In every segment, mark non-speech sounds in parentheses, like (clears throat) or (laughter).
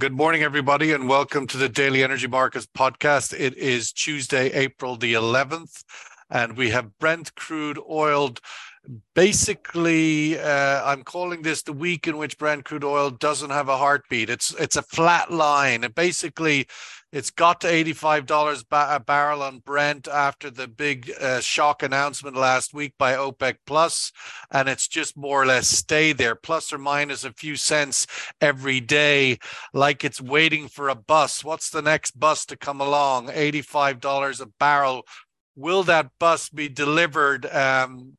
Good morning, everybody, and welcome to the Daily Energy Markets podcast. It is Tuesday, April the 11th, and we have Brent crude oil. Basically, uh, I'm calling this the week in which Brent crude oil doesn't have a heartbeat. It's it's a flat line. And basically, it's got to $85 a barrel on Brent after the big uh, shock announcement last week by OPEC Plus, and it's just more or less stay there, plus or minus a few cents every day, like it's waiting for a bus. What's the next bus to come along? $85 a barrel. Will that bus be delivered um,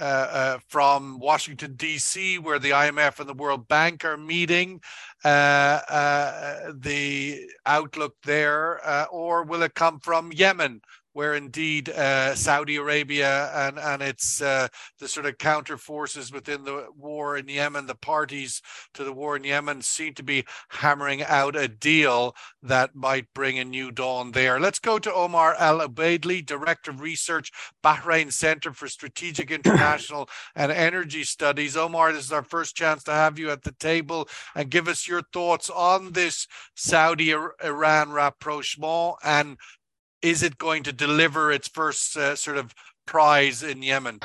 uh, uh, from Washington, D.C., where the IMF and the World Bank are meeting, uh, uh the outlook there, uh, or will it come from Yemen, where indeed uh, Saudi Arabia and and its uh, the sort of counter forces within the war in Yemen, the parties to the war in Yemen seem to be hammering out a deal that might bring a new dawn there. Let's go to Omar Al Ubaydli, Director of Research, Bahrain Center for Strategic (coughs) International and Energy Studies. Omar, this is our first chance to have you at the table and give us your thoughts on this Saudi Iran rapprochement and is it going to deliver its first uh, sort of prize in Yemen?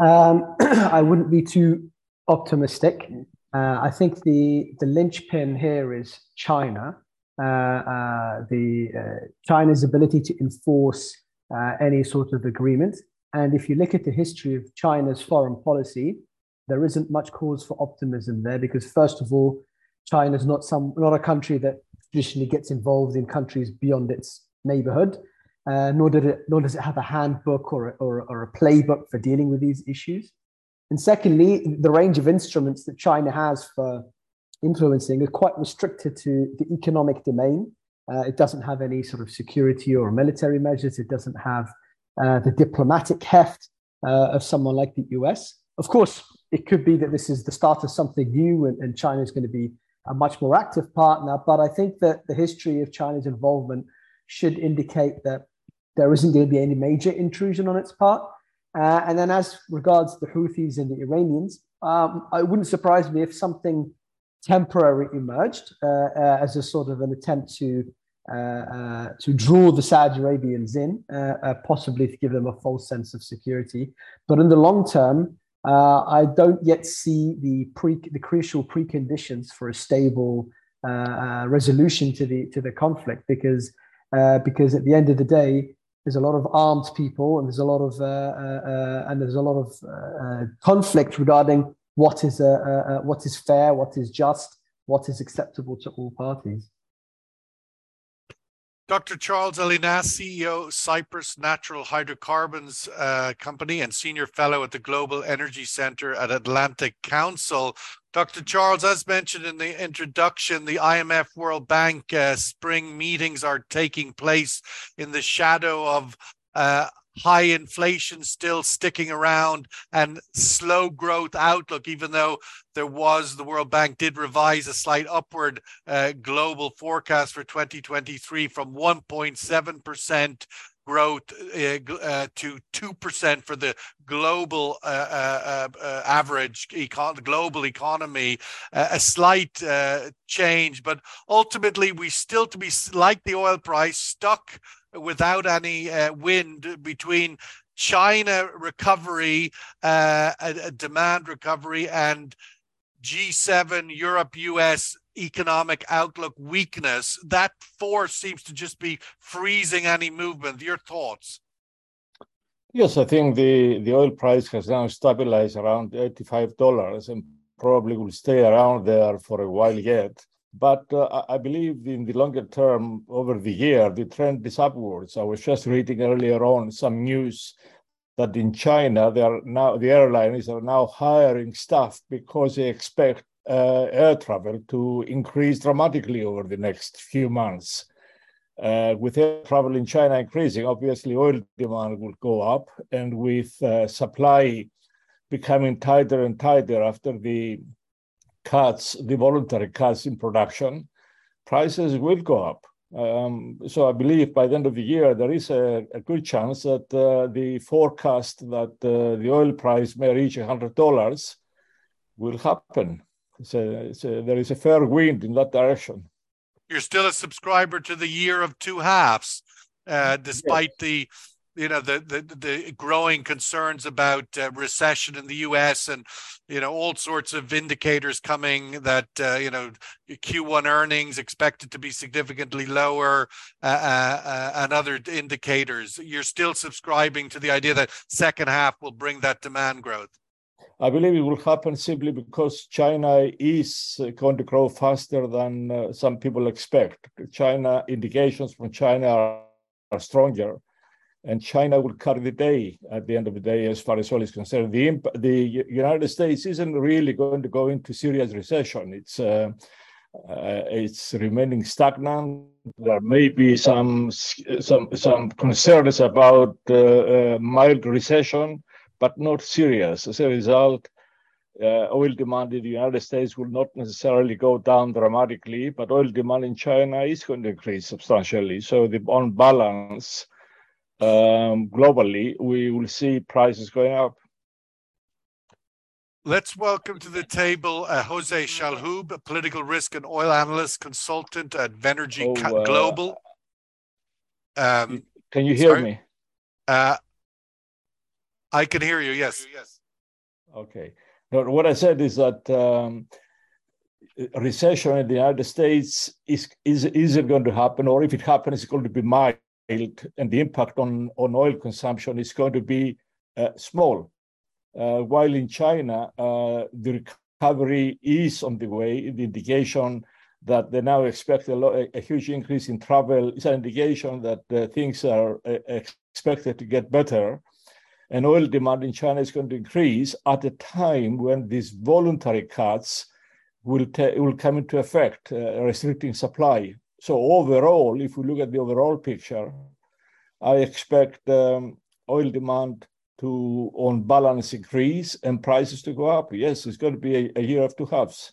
Um, (clears throat) I wouldn't be too optimistic. Uh, I think the the linchpin here is China. Uh, uh the uh, China's ability to enforce uh, any sort of agreement. And if you look at the history of China's foreign policy, there isn't much cause for optimism there because, first of all, China is not some not a country that traditionally gets involved in countries beyond its neighborhood, uh, nor, did it, nor does it have a handbook or a, or, or a playbook for dealing with these issues. And secondly, the range of instruments that China has for influencing is quite restricted to the economic domain. Uh, it doesn't have any sort of security or military measures. It doesn't have uh, the diplomatic heft uh, of someone like the US. Of course, it could be that this is the start of something new and, and China is going to be a much more active partner. But I think that the history of China's involvement should indicate that there isn't going to be any major intrusion on its part. Uh, and then, as regards the Houthis and the Iranians, um, it wouldn't surprise me if something temporary emerged uh, uh, as a sort of an attempt to uh, uh, to draw the Saudi Arabians in, uh, possibly to give them a false sense of security. But in the long term, I don't yet see the pre the crucial preconditions for a stable resolution to the to the conflict because uh, because at the end of the day, there's a lot of armed people and there's a lot of uh, uh, uh and there's a lot of uh, conflict regarding what is what is fair, what is just, what is acceptable to all parties. Dr. Charles Ellinas, CEO Cyprus Natural Hydrocarbons uh, Company and Senior Fellow at the Global Energy Center at Atlantic Council. Dr. Charles, as mentioned in the introduction, the IMF World Bank uh, spring meetings are taking place in the shadow of uh, high inflation still sticking around and slow growth outlook, even though there was the World Bank did revise a slight upward uh, global forecast for 2023 from 1.7% growth uh, uh, to 2% for the global uh, uh, uh average econ- global economy, a slight uh, change, but ultimately we still to be like the oil price stuck without any uh, wind between China recovery, uh, a, a demand recovery, and G7, Europe, US economic outlook weakness. That force seems to just be freezing any movement. Your thoughts? Yes, I think the, the oil price has now stabilized around $85 and probably will stay around there for a while yet. But uh, I believe in the longer term, over the year, the trend is upwards. I was just reading earlier on some news that in China, they are now the airlines are now hiring staff because they expect uh, air travel to increase dramatically over the next few months. Uh, with air travel in China increasing, obviously oil demand will go up, and with uh, supply becoming tighter and tighter after the cuts, the voluntary cuts in production, prices will go up. Um, so I believe by the end of the year, there is a, a good chance that uh, the forecast that uh, the oil price may reach $100 will happen. So, there is a fair wind in that direction. You're still a subscriber to the year of two halves, uh, despite yes. the you know the the, the growing concerns about uh, recession in the U.S. and you know all sorts of indicators coming that uh, you know Q1 earnings expected to be significantly lower uh, uh, uh, and other indicators. You're still subscribing to the idea that second half will bring that demand growth. I believe it will happen simply because China is going to grow faster than uh, some people expect. China indications from China are, are stronger and China will carry the day at the end of the day as far as oil is concerned. The, the United States isn't really going to go into serious recession. It's uh, uh, it's remaining stagnant. There may be some some some concerns about uh, uh mild recession, but not serious. As a result, uh, oil demand in the United States will not necessarily go down dramatically, but oil demand in China is going to increase substantially. So the on balance um, globally, we will see prices going up. Let's welcome to the table uh, Jose Chalhoub, a political risk and oil analyst consultant at Venergy oh, uh, Global. Um, can you hear sorry? me? Uh, I can hear you. Yes. Yes. Okay. No, what I said is that um, recession in the United States is is is it going to happen, or if it happens, it's going to be mild and the impact on, on oil consumption is going to be uh, small. Uh, while in China, uh, the recovery is on the way, the indication that they now expect a, lo- a huge increase in travel is an indication that uh, things are uh, expected to get better. And oil demand in China is going to increase at a time when these voluntary cuts will, will come into effect, uh, restricting supply so overall, if we look at the overall picture, I expect um, oil demand to, on balance, increase and prices to go up. Yes, it's going to be a, a year of two halves.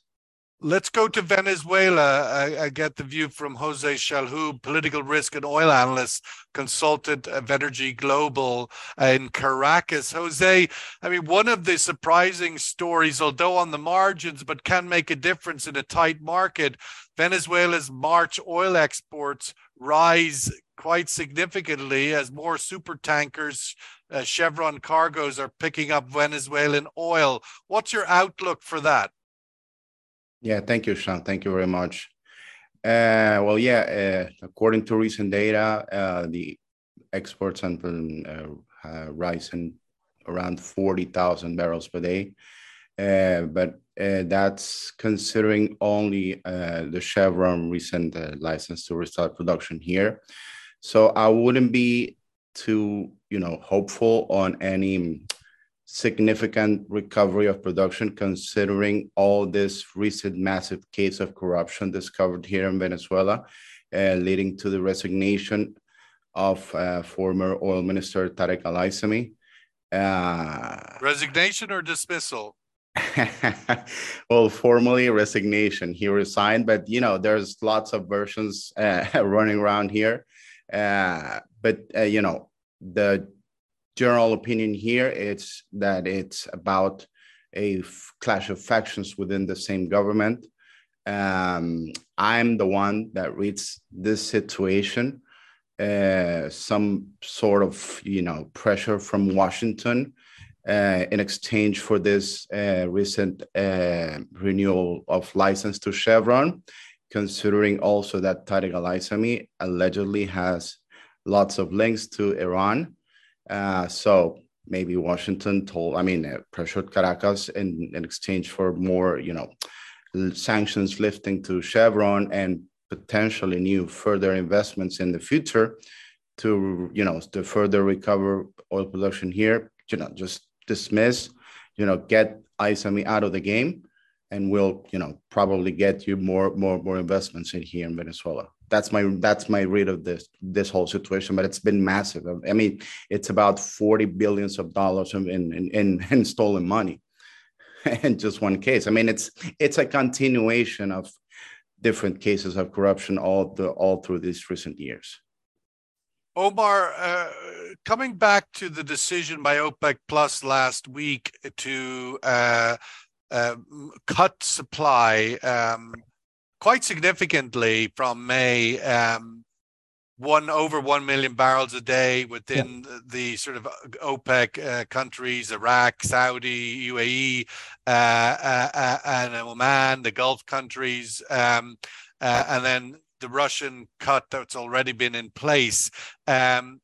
Let's go to Venezuela. I, I, get the view from Jose Chalhoub, political risk and oil analyst, consultant of Venergy Global in Caracas. Jose, I mean, one of the surprising stories, although on the margins, but can make a difference in a tight market, Venezuela's March oil exports rise quite significantly as more super tankers, uh, Chevron cargoes are picking up Venezuelan oil. What's your outlook for that? Yeah, thank you, Sean. Thank you very much. Uh, well, yeah, uh, according to recent data, uh, the exports have been uh, uh, rising around 40,000 barrels per day. Uh, but that's considering only the Chevron recent license to restart production here. So I wouldn't be too, you know, hopeful on any significant recovery of production considering all this recent massive case of corruption discovered here in Venezuela, uh, leading to the resignation of uh, former oil minister Tarek El Aissami. Uh, resignation or dismissal? (laughs) well, formally resignation. He resigned, but you know, there's lots of versions uh, (laughs) running around here. Uh, but uh, you know, the general opinion here it's that it's about a f- clash of factions within the same government. Um, I'm the one that reads this situation, uh, some sort of you know pressure from Washington uh, in exchange for this uh, recent uh, renewal of license to Chevron, considering also that Tariq allegedly has lots of links to Iran. Uh, so maybe Washington told, I mean, uh, pressured Caracas in, in exchange for more, you know, sanctions lifting to Chevron and potentially new further investments in the future to, you know, to further recover oil production here, you know, just dismiss, you know, get Aissami out of the game and we'll, you know, probably get you more, more, more investments in here in Venezuela. That's my that's my read of this this whole situation but it's been massive. I mean it's about 40 billions of dollars in in, in, in stolen money (laughs) in just one case. I mean it's it's a continuation of different cases of corruption all the all through these recent years Omar, uh, coming back to the decision by OPEC Plus last week to uh, uh, cut supply um, quite significantly from May. Um, one over 1 million barrels a day within yeah. the sort of OPEC uh, countries, Iraq, Saudi, UAE, uh, uh, uh, and Oman, the Gulf countries, um, uh, and then the Russian cut that's already been in place. Um,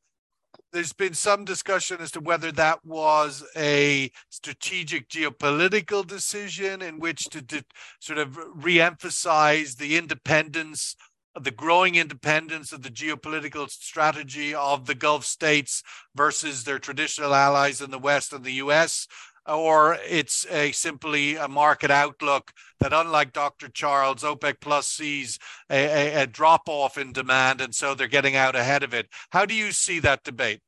there's been some discussion as to whether that was a strategic geopolitical decision in which to, to sort of re-emphasize the independence the growing independence of the geopolitical strategy of the Gulf states versus their traditional allies in the West and the US, or it's a simply a market outlook that, unlike Dr. Charles, OPEC Plus sees a, a, a drop off in demand, and so they're getting out ahead of it. How do you see that debate?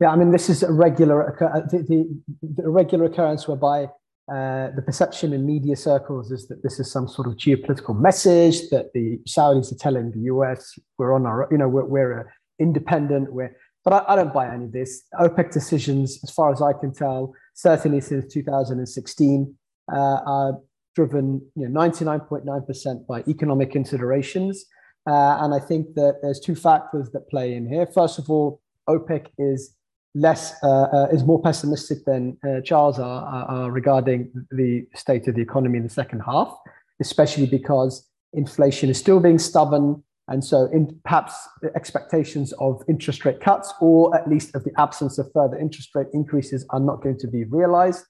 Yeah, I mean, this is a regular the, the, the regular occurrence whereby uh, the perception in media circles is that this is some sort of geopolitical message that the Saudis are telling the US we're on our, you know, we're, we're independent. We're, but I, I, don't buy any of this. OPEC decisions, as far as I can tell, certainly since 2016, uh, are driven, you know, 99.9% by economic considerations. Uh, and I think that there's two factors that play in here. First of all, OPEC is less uh, uh, is more pessimistic than uh, Charles are, are, regarding the state of the economy in the second half, especially because inflation is still being stubborn, and so in, perhaps expectations of interest rate cuts, or at least of the absence of further interest rate increases, are not going to be realized,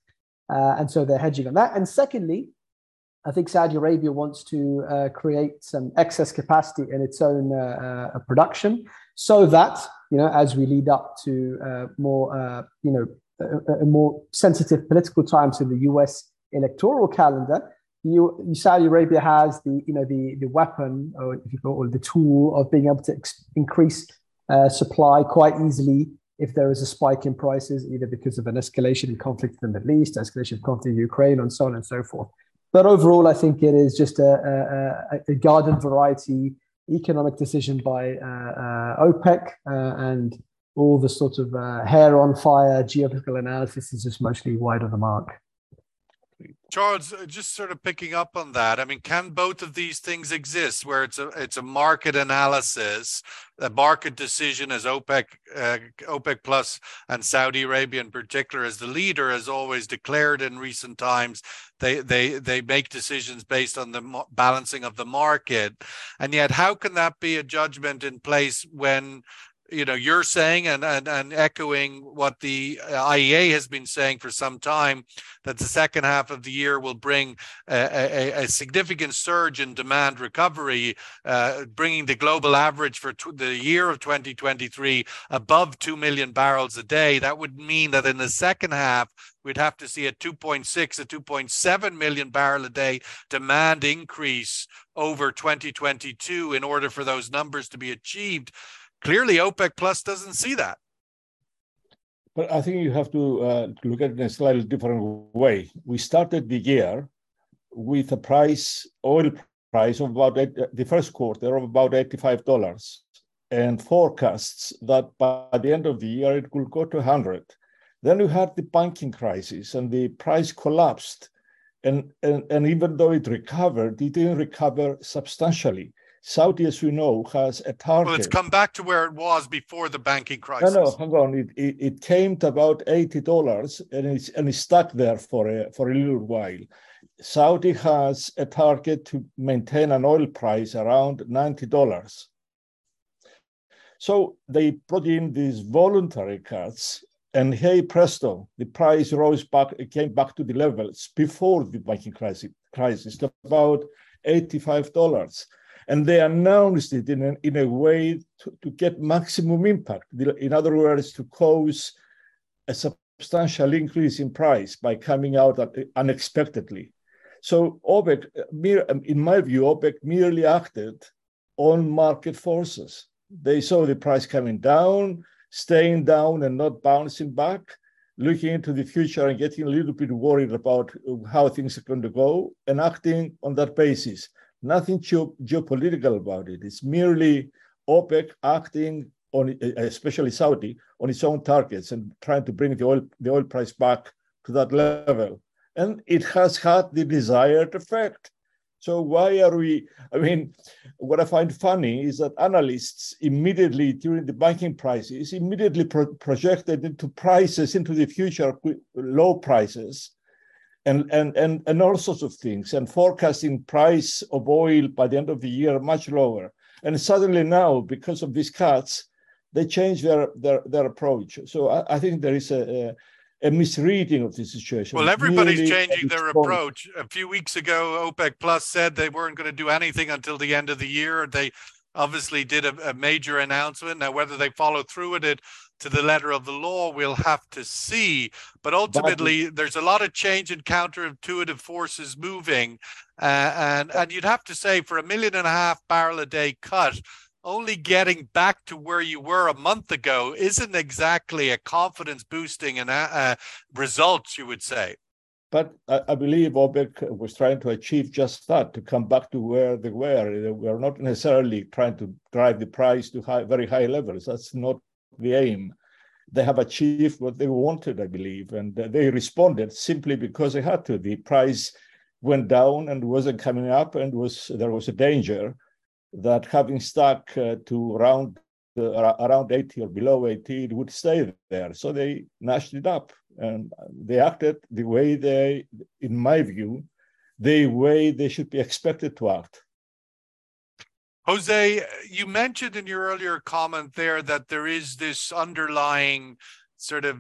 uh, and so they're hedging on that. And secondly, I think Saudi Arabia wants to uh, create some excess capacity in its own uh, uh, production so that, you know, as we lead up to uh, more, uh, you know, a, a, more sensitive political times in the US electoral calendar, you, Saudi Arabia has the, you know, the, the weapon or if you call it the tool of being able to ex- increase uh, supply quite easily if there is a spike in prices, either because of an escalation in conflict in the Middle East, escalation of conflict in Ukraine, and so on and so forth. But overall, I think it is just a, a, a garden variety economic decision by uh, uh, OPEC uh, and all the sort of hair on fire geopolitical analysis is just mostly wide of the mark. Charles, just sort of picking up on that. I mean, can both of these things exist, where it's a it's a market analysis, a market decision, as OPEC, uh, OPEC Plus, and Saudi Arabia in particular, as the leader, has always declared in recent times, they they they make decisions based on the balancing of the market, and yet how can that be a judgment in place when you know you're saying and, and and echoing what the IEA has been saying for some time that the second half of the year will bring a, a, a significant surge in demand recovery, uh, bringing the global average for the year of 2023 above 2 million barrels a day. That would mean that in the second half, we'd have to see a 2.6, a 2.7 million barrel a day demand increase over 2022 in order for those numbers to be achieved. Clearly, OPEC Plus doesn't see that. But I think you have to uh, look at it in a slightly different way. We started the year with a price, oil price of about eight, the first quarter of about $85 and forecasts that by the end of the year it could go to 100. Then we had the banking crisis and the price collapsed. And, and, and even though it recovered, it didn't recover substantially. Saudi, as we know, has a target. Well, it's come back to where it was before the banking crisis. No, no, hang on. It, it, it came to about eighty dollars, and it's and it's stuck there for a for a little while. Saudi has a target to maintain an oil price around ninety dollars. So they put in these voluntary cuts, and hey presto, the price rose back. It came back to the levels before the banking crisis, crisis to about eighty-five dollars and they announced it in a, in a way to, to get maximum impact. In other words, to cause a substantial increase in price by coming out unexpectedly. So OPEC, uh, um, in my view, OPEC merely acted on market forces. They saw the price coming down, staying down and not bouncing back, looking into the future and getting a little bit worried about uh, how things are going to go and acting on that basis nothing geopolitical about it. It's merely OPEC acting on, especially Saudi, on its own targets and trying to bring the oil the oil price back to that level. and it has had the desired effect. So why are we? I mean, what I find funny is that analysts immediately during the banking crisis immediately pro- projected into prices into the future low prices, and and and and all sorts of things, and forecasting price of oil by the end of the year much lower. And suddenly now, because of these cuts, they change their their, their approach. So I, I think there is a, a a misreading of the situation. Well, everybody's changing their approach. A few weeks ago, OPEC Plus said they weren't going to do anything until the end of the year. They obviously did a, a major announcement. Now, whether they follow through with it to the letter of the law, we'll have to see. But ultimately, there's a lot of change and counterintuitive forces moving, uh, and and you'd have to say for a million and a half barrel a day cut only getting back to where you were a month ago isn't exactly a confidence boosting and uh, uh, results, you would say. But I, I, believe OPEC was trying to achieve just that, to come back to where they were. We are not necessarily trying to drive the price to high, very high levels. That's not the aim. They have achieved what they wanted, I believe, and they responded simply because they had to. The price went down and wasn't coming up, and was there was a danger that having stuck uh, to around uh, around 80 or below 80, it would stay there. So they nashed it up and they acted the way they, in my view, the way they should be expected to act. Jose, you mentioned in your earlier comment there that there is this underlying sort of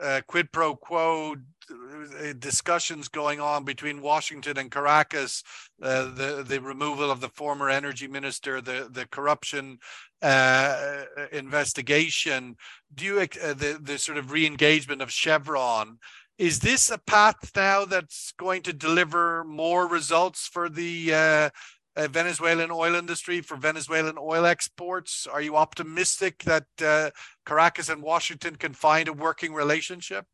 uh, quid pro quo uh, discussions going on between Washington and Caracas, uh, the the removal of the former energy minister, the the corruption uh, investigation. Do you uh, the the sort of re-engagement of Chevron? Is this a path now that's going to deliver more results for the uh, Venezuelan oil industry, for Venezuelan oil exports? Are you optimistic that uh, Caracas and Washington can find a working relationship?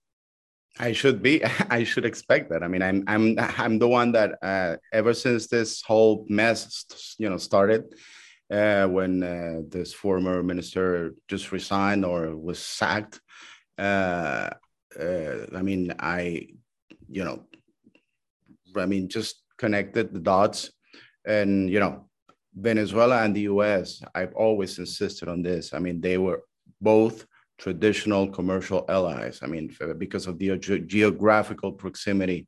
I should be. (laughs) I should expect that. I mean, I'm I'm I'm the one that uh, ever since this whole mess, you know, started, uh, when uh, this former minister just resigned or was sacked. Uh, uh, I mean, I, you know, I mean, just connected the dots and you know venezuela and the us i've always insisted on this. I mean they were both traditional commercial allies. I mean because of the ge- geographical proximity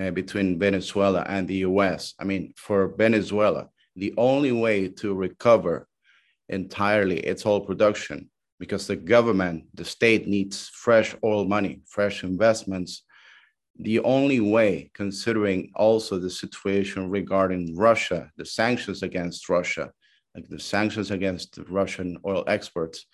uh, between venezuela and the us i mean for venezuela the only way to recover entirely its oil production because the government the state needs fresh oil money fresh investments the only way, considering also the situation regarding Russia, the sanctions against Russia, like the sanctions against Russian oil exports,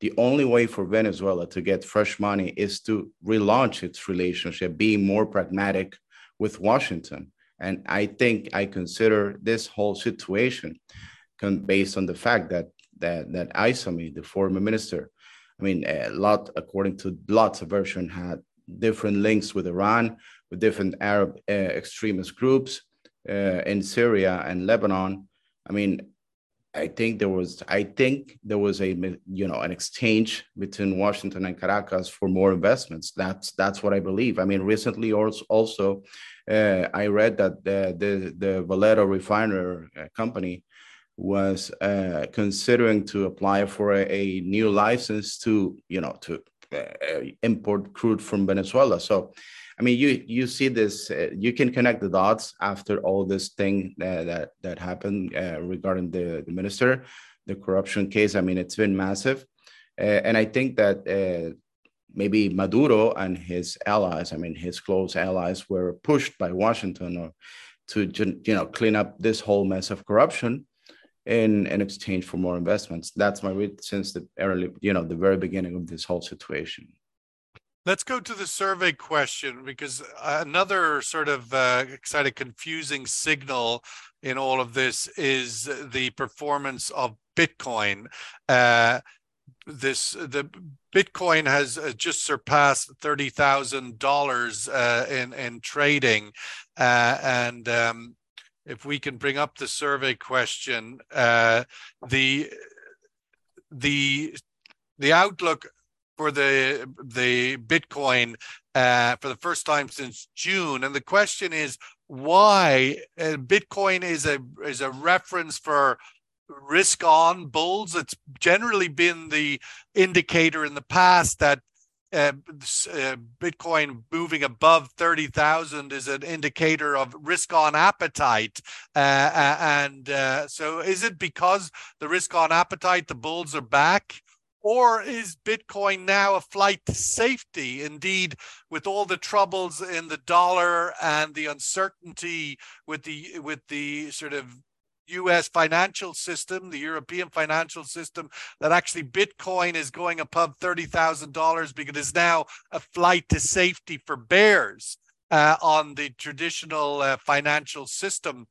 the only way for Venezuela to get fresh money is to relaunch its relationship, being more pragmatic with Washington. And I think I consider this whole situation based on the fact that that that Aissami, the former minister, I mean, a lot according to lots of version had different links with Iran, with different Arab uh, extremist groups uh, in Syria and Lebanon. I mean, I think there was I think there was a you know an exchange between Washington and Caracas for more investments. That's that's what I believe. I mean, recently also uh, I read that the the, the Valero refiner uh, company was uh, considering to apply for a, a, new license to you know to import crude from Venezuela. So, I mean, you you see this, uh, you can connect the dots after all this thing that that, that happened uh, regarding the, the minister, the corruption case. I mean, it's been massive, and I think that maybe Maduro and his allies, I mean, his close allies, were pushed by Washington or to you know clean up this whole mess of corruption in in exchange for more investments. That's my read since the early, you know, the very beginning of this whole situation. Let's go to the survey question because another sort of uh, excited, confusing signal in all of this is the performance of Bitcoin. Uh, this the Bitcoin has uh, just surpassed thirty thousand uh, dollars in in trading, uh, and um, if we can bring up the survey question, uh, the the the outlook for the the Bitcoin uh, for the first time since June. And the question is why uh, Bitcoin is a is a reference for risk on bulls. It's generally been the indicator in the past that uh, uh, Bitcoin moving above 30,000 is an indicator of risk on appetite. Uh, and uh, so is it because the risk on appetite, the bulls are back? Or is Bitcoin now a flight to safety? Indeed, with all the troubles in the dollar and the uncertainty with the with the sort of US financial system, the European financial system, that actually Bitcoin is going above $30,000 because it's now a flight to safety for bears uh, on the traditional uh, financial system.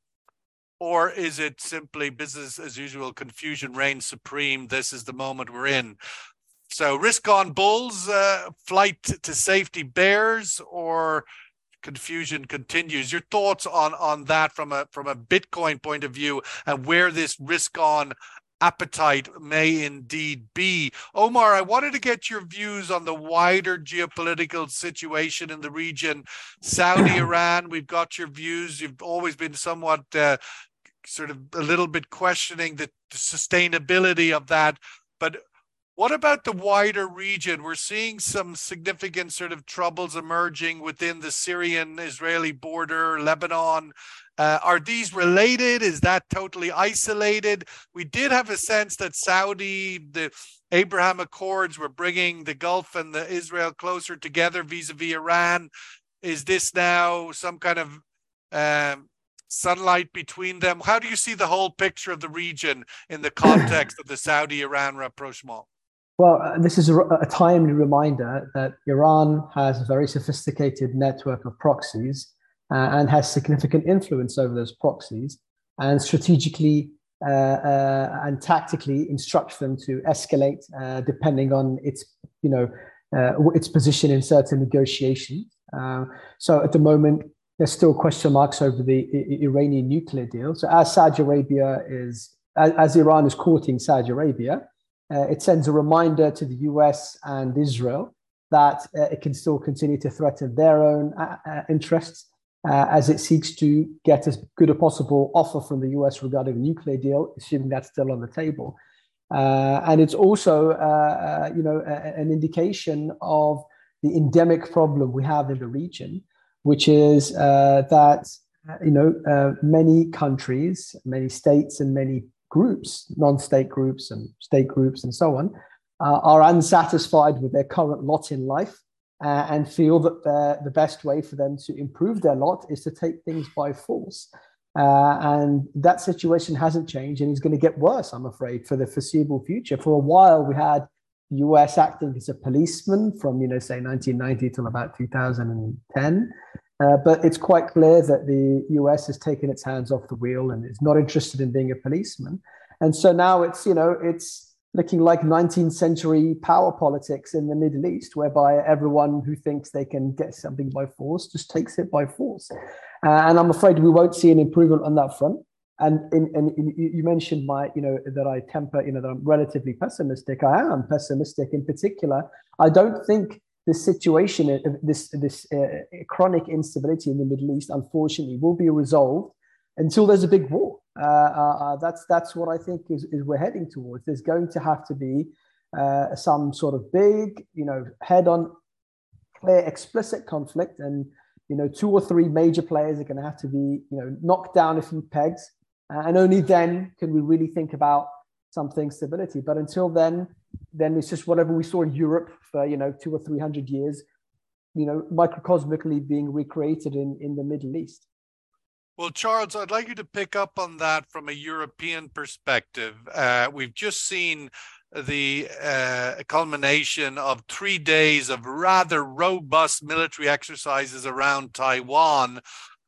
Or is it simply business as usual? Confusion reigns supreme. This is the moment we're in. So, risk on bulls, uh, flight to safety bears, or confusion continues. Your thoughts on on that from a from a Bitcoin point of view and where this risk on appetite may indeed be. Omar, I wanted to get your views on the wider geopolitical situation in the region. Saudi (clears throat) Iran, we've got your views. You've always been somewhat uh, sort of a little bit questioning the, the sustainability of that. But what about the wider region? We're seeing some significant sort of troubles emerging within the Syrian Israeli border, Lebanon. Uh, are these related? Is that totally isolated? We did have a sense that Saudi, the Abraham Accords were bringing the Gulf and the Israel closer together vis-a-vis Iran. Is this now some kind of um, sunlight between them? How do you see the whole picture of the region in the context of the Saudi-Iran rapprochement? Well, uh, this is a, a, timely reminder that Iran has a very sophisticated network of proxies uh, and has significant influence over those proxies and strategically uh, uh, and tactically instructs them to escalate uh, depending on its, you know, its position in certain negotiations. so at the moment, there's still question marks over the Iranian nuclear deal. So as Saudi Arabia is, as, as Iran is courting Saudi Arabia, uh, it sends a reminder to the US and Israel that uh, it can still continue to threaten their own uh, uh interests uh, as it seeks to get as good a possible offer from the US regarding a nuclear deal, assuming that's still on the table. Uh, and it's also, you know, a, an indication of the endemic problem we have in the region, which is that you know many countries, many states, and many groups, non-state groups and state groups and so on, uh, are unsatisfied with their current lot in life uh, and feel that the best way for them to improve their lot is to take things by force. Uh, and that situation hasn't changed and is going to get worse, I'm afraid, for the foreseeable future. For a while, we had the US acting as a policeman from, you know, say 1990 till about 2010. Uh, but it's quite clear that the US has taken its hands off the wheel and is not interested in being a policeman. And so now it's, you know, it's looking like 19th century power politics in the Middle East, whereby everyone who thinks they can get something by force just takes it by force. Uh, and I'm afraid we won't see an improvement on that front. And, in, in, in, you mentioned my, you know, that I temper, you know, that I'm relatively pessimistic. I am pessimistic in particular. I don't think this situation, uh, this this uh, chronic instability in the Middle East, unfortunately, will be resolved until there's a big war. Uh, uh, uh, that's that's what I think is, is we're heading towards. There's going to have to be uh, some sort of big, you know, head-on, clear, explicit conflict, and you know, two or three major players are going to have to be, you know, knocked down a few pegs, and only then can we really think about something stability. But until then, then it's just whatever we saw in Europe for you know two or three hundred years, you know, microcosmically being recreated in in the Middle East. Well, Charles, I'd like you to pick up on that from a European perspective. Uh, we've just seen the uh, culmination of three days of rather robust military exercises around Taiwan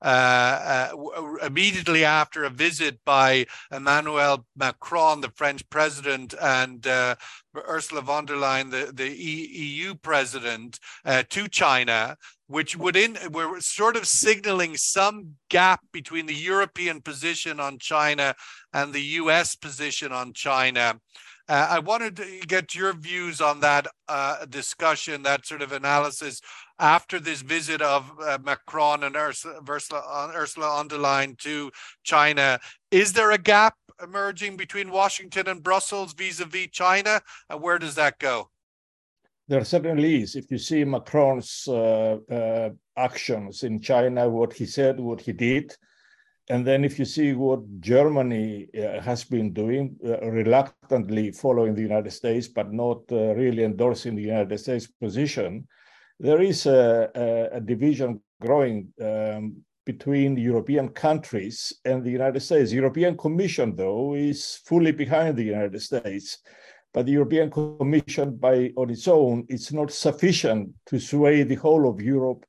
uh, uh, immediately after a visit by Emmanuel Macron, the French president, and uh, Ursula von der Leyen, the, the EU president, uh, to China, which would in we're sort of signaling some gap between the European position on China and the U.S. position on China. Uh, I wanted to get your views on that uh, discussion, that sort of analysis after this visit of uh, Macron and Ursula, Ursula, uh, Ursula von der Leyen to China. Is there a gap emerging between Washington and Brussels vis-a-vis China? And where does that go? There certainly is. If you see Macron's uh, uh, actions in China, what he said, what he did, and then if you see what Germany uh, has been doing, uh, reluctantly following the United States, but not uh, really endorsing the United States position, there is a, a, a division growing um, between European countries and the United States. The European Commission, though, is fully behind the United States. But the European Commission, by on its own, it's not sufficient to sway the whole of Europe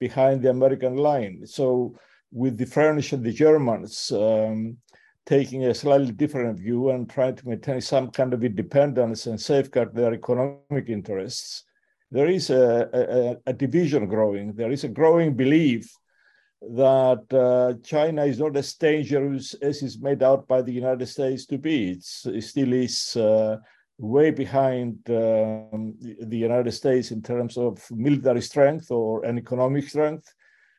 behind the American line. So, with the French and the Germans um, taking a slightly different view and trying to maintain some kind of independence and safeguard their economic interests, there is a, a, a division growing. There is a growing belief that uh, China is not as dangerous as is made out by the United States to be. It's, it still is uh, way behind um, the United States in terms of military strength or an economic strength.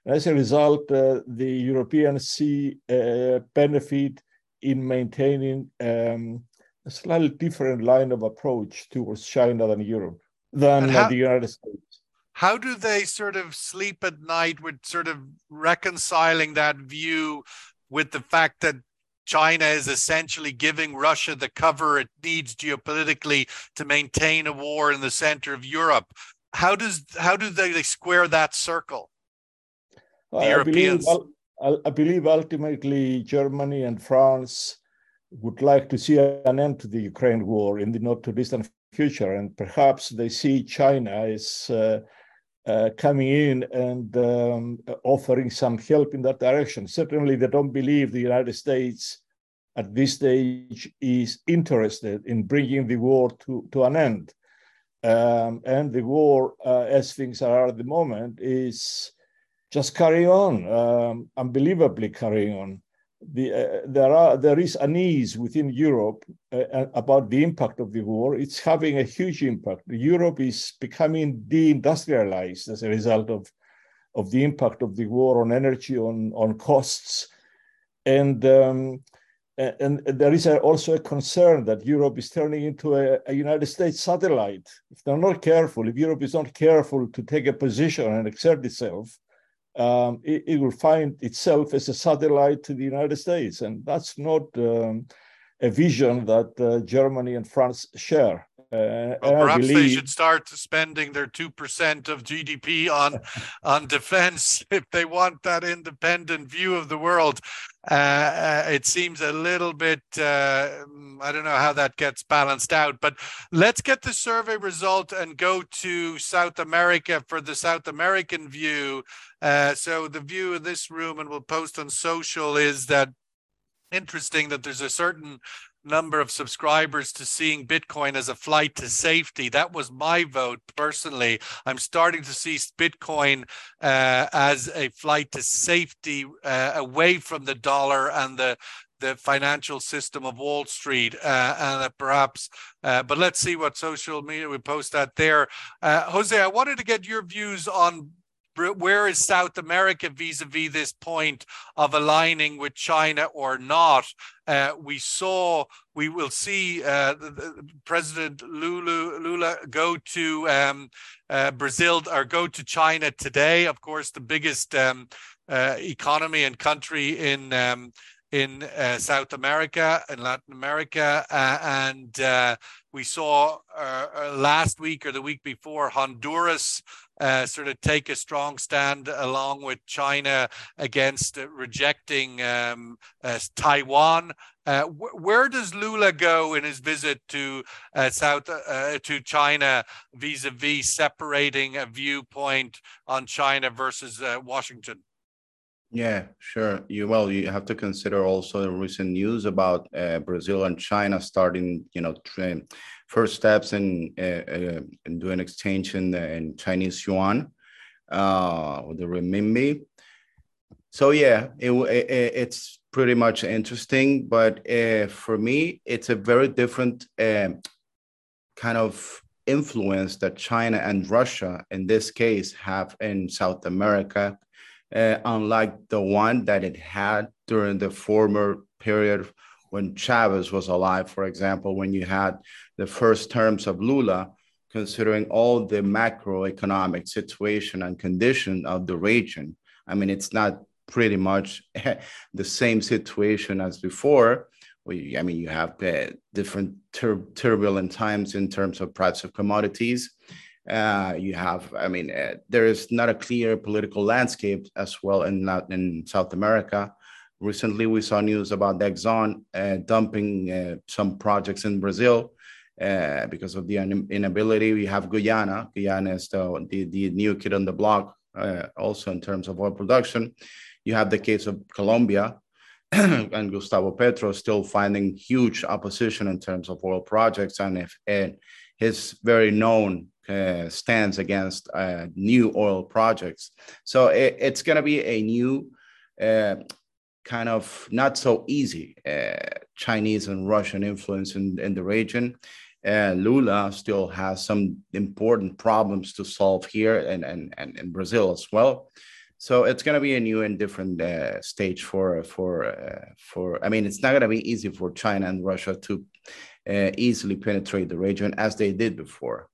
As a result, uh, the Europeans see a benefit in maintaining um, a slightly different line of approach towards China than Europe, than how, the United States. How do they sort of sleep at night with sort of reconciling that view with the fact that China is essentially giving Russia the cover it needs geopolitically to maintain a war in the center of Europe? How does how do they square that circle? The I Europeans. Believe, I believe ultimately Germany and France would like to see an end to the Ukraine war in the not too distant future, and perhaps they see China as uh, uh, coming in and um, offering some help in that direction. Certainly, they don't believe the United States at this stage is interested in bringing the war to, to an end. Um, and the war, uh, as things are at the moment, is just carrying on, um, unbelievably carrying on. The, uh, there are there is unease within Europe uh, about the impact of the war. It's having a huge impact. Europe is becoming deindustrialized as a result of of the impact of the war on energy, on on costs, and um, and there is also a concern that Europe is turning into a, a, United States satellite. If they're not careful, if Europe is not careful to take a position and exert itself, um, it, it, will find itself as a satellite to the United States. And that's not um, a vision that uh, Germany and France share. Uh, well, perhaps believe... they should start spending their two percent of GDP on (laughs) on defense (laughs) if they want that independent view of the world. Uh, uh, it seems a little bit. Uh, I don't know how that gets balanced out, but let's get the survey result and go to South America for the South American view. Uh, so the view of this room, and we'll post on social, is that interesting that there's a certain number of subscribers to seeing Bitcoin as a flight to safety. That was my vote personally. I'm starting to see Bitcoin uh, as a flight to safety uh, away from the dollar and the the financial system of Wall Street, uh, and perhaps. Uh, but let's see what social media we post that there. Uh, Jose, I wanted to get your views on where is South America vis-a-vis this point of aligning with China or not? Uh, we saw, we will see uh, the, the President Lula, Lula go to um, uh, Brazil or go to China today. Of course, the biggest um, uh, economy and country in um, in uh, South America and Latin America, uh, and we saw last week or the week before Honduras uh, sort of take a strong stand along with China against uh, rejecting um, uh, Taiwan. Uh, wh- where does Lula go in his visit to uh, South uh, to China vis-a-vis separating a viewpoint on China versus Washington? Yeah, sure. You well, you have to consider also the recent news about Brazil and China starting, you know, tra- first steps in, uh, in doing exchange in, in Chinese yuan, uh, the renminbi. So yeah, it, it, it's pretty much interesting, but uh, for me, it's a very different um, kind of influence that China and Russia, in this case, have in South America, uh, unlike the one that it had during the former period when Chavez was alive, for example, when you had the first terms of Lula, considering all the macroeconomic situation and condition of the region. I mean, it's not pretty much (laughs) the same situation as before. We, I mean, you have uh, different tur- turbulent times in terms of price of commodities. Uh, you have, I mean, uh, there is not a clear political landscape as well in in South America. Recently, we saw news about Exxon uh, dumping uh, some projects in Brazil uh, because of the inability. We have Guyana. Guyana is the, the, the new kid on the block, uh, also in terms of oil production. You have the case of Colombia (clears throat) and Gustavo Petro still finding huge opposition in terms of oil projects and, if, and his very known uh, stands against uh, new oil projects. So it, it's going to be a new uh, kind of not so easy uh, Chinese and Russian influence in, in the region. And Lula still has some important problems to solve here and, and, and in Brazil as well. So it's going to be a new and different uh, stage for for uh, for. I mean, it's not going to be easy for China and Russia to uh, easily penetrate the region as they did before.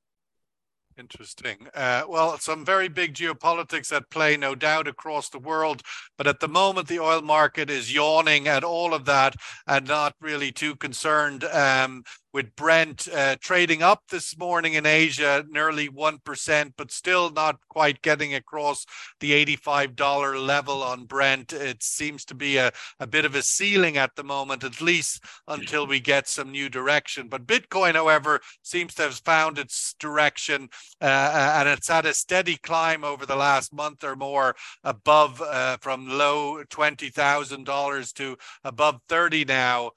Interesting. Uh, well, some very big geopolitics at play, no doubt, across the world. But at the moment, the oil market is yawning at all of that and not really too concerned. Um, with Brent uh, trading up this morning in Asia, nearly 1%, but still not quite getting across the $85 level on Brent. It seems to be a, a bit of a ceiling at the moment, at least until we get some new direction. But Bitcoin, however, seems to have found its direction uh, uh and it's had a steady climb over the last month or more above uh, from low $20,000 to above 30 now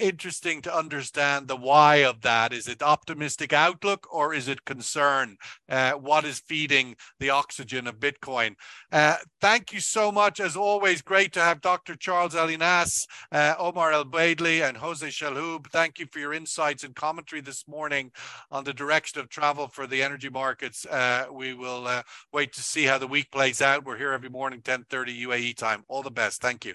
interesting to understand the why of that. Is it optimistic outlook or is it concern? Uh, what is feeding the oxygen of Bitcoin? Uh, thank you so much. As always, great to have Dr. Charles Ellinas, uh, Omar Al-Ubaydli, and Jose Chalhoub. Thank you for your insights and commentary this morning on the direction of travel for the energy markets. Uh, we will uh, wait to see how the week plays out. We're here every morning, 10:30 UAE time. All the best. Thank you.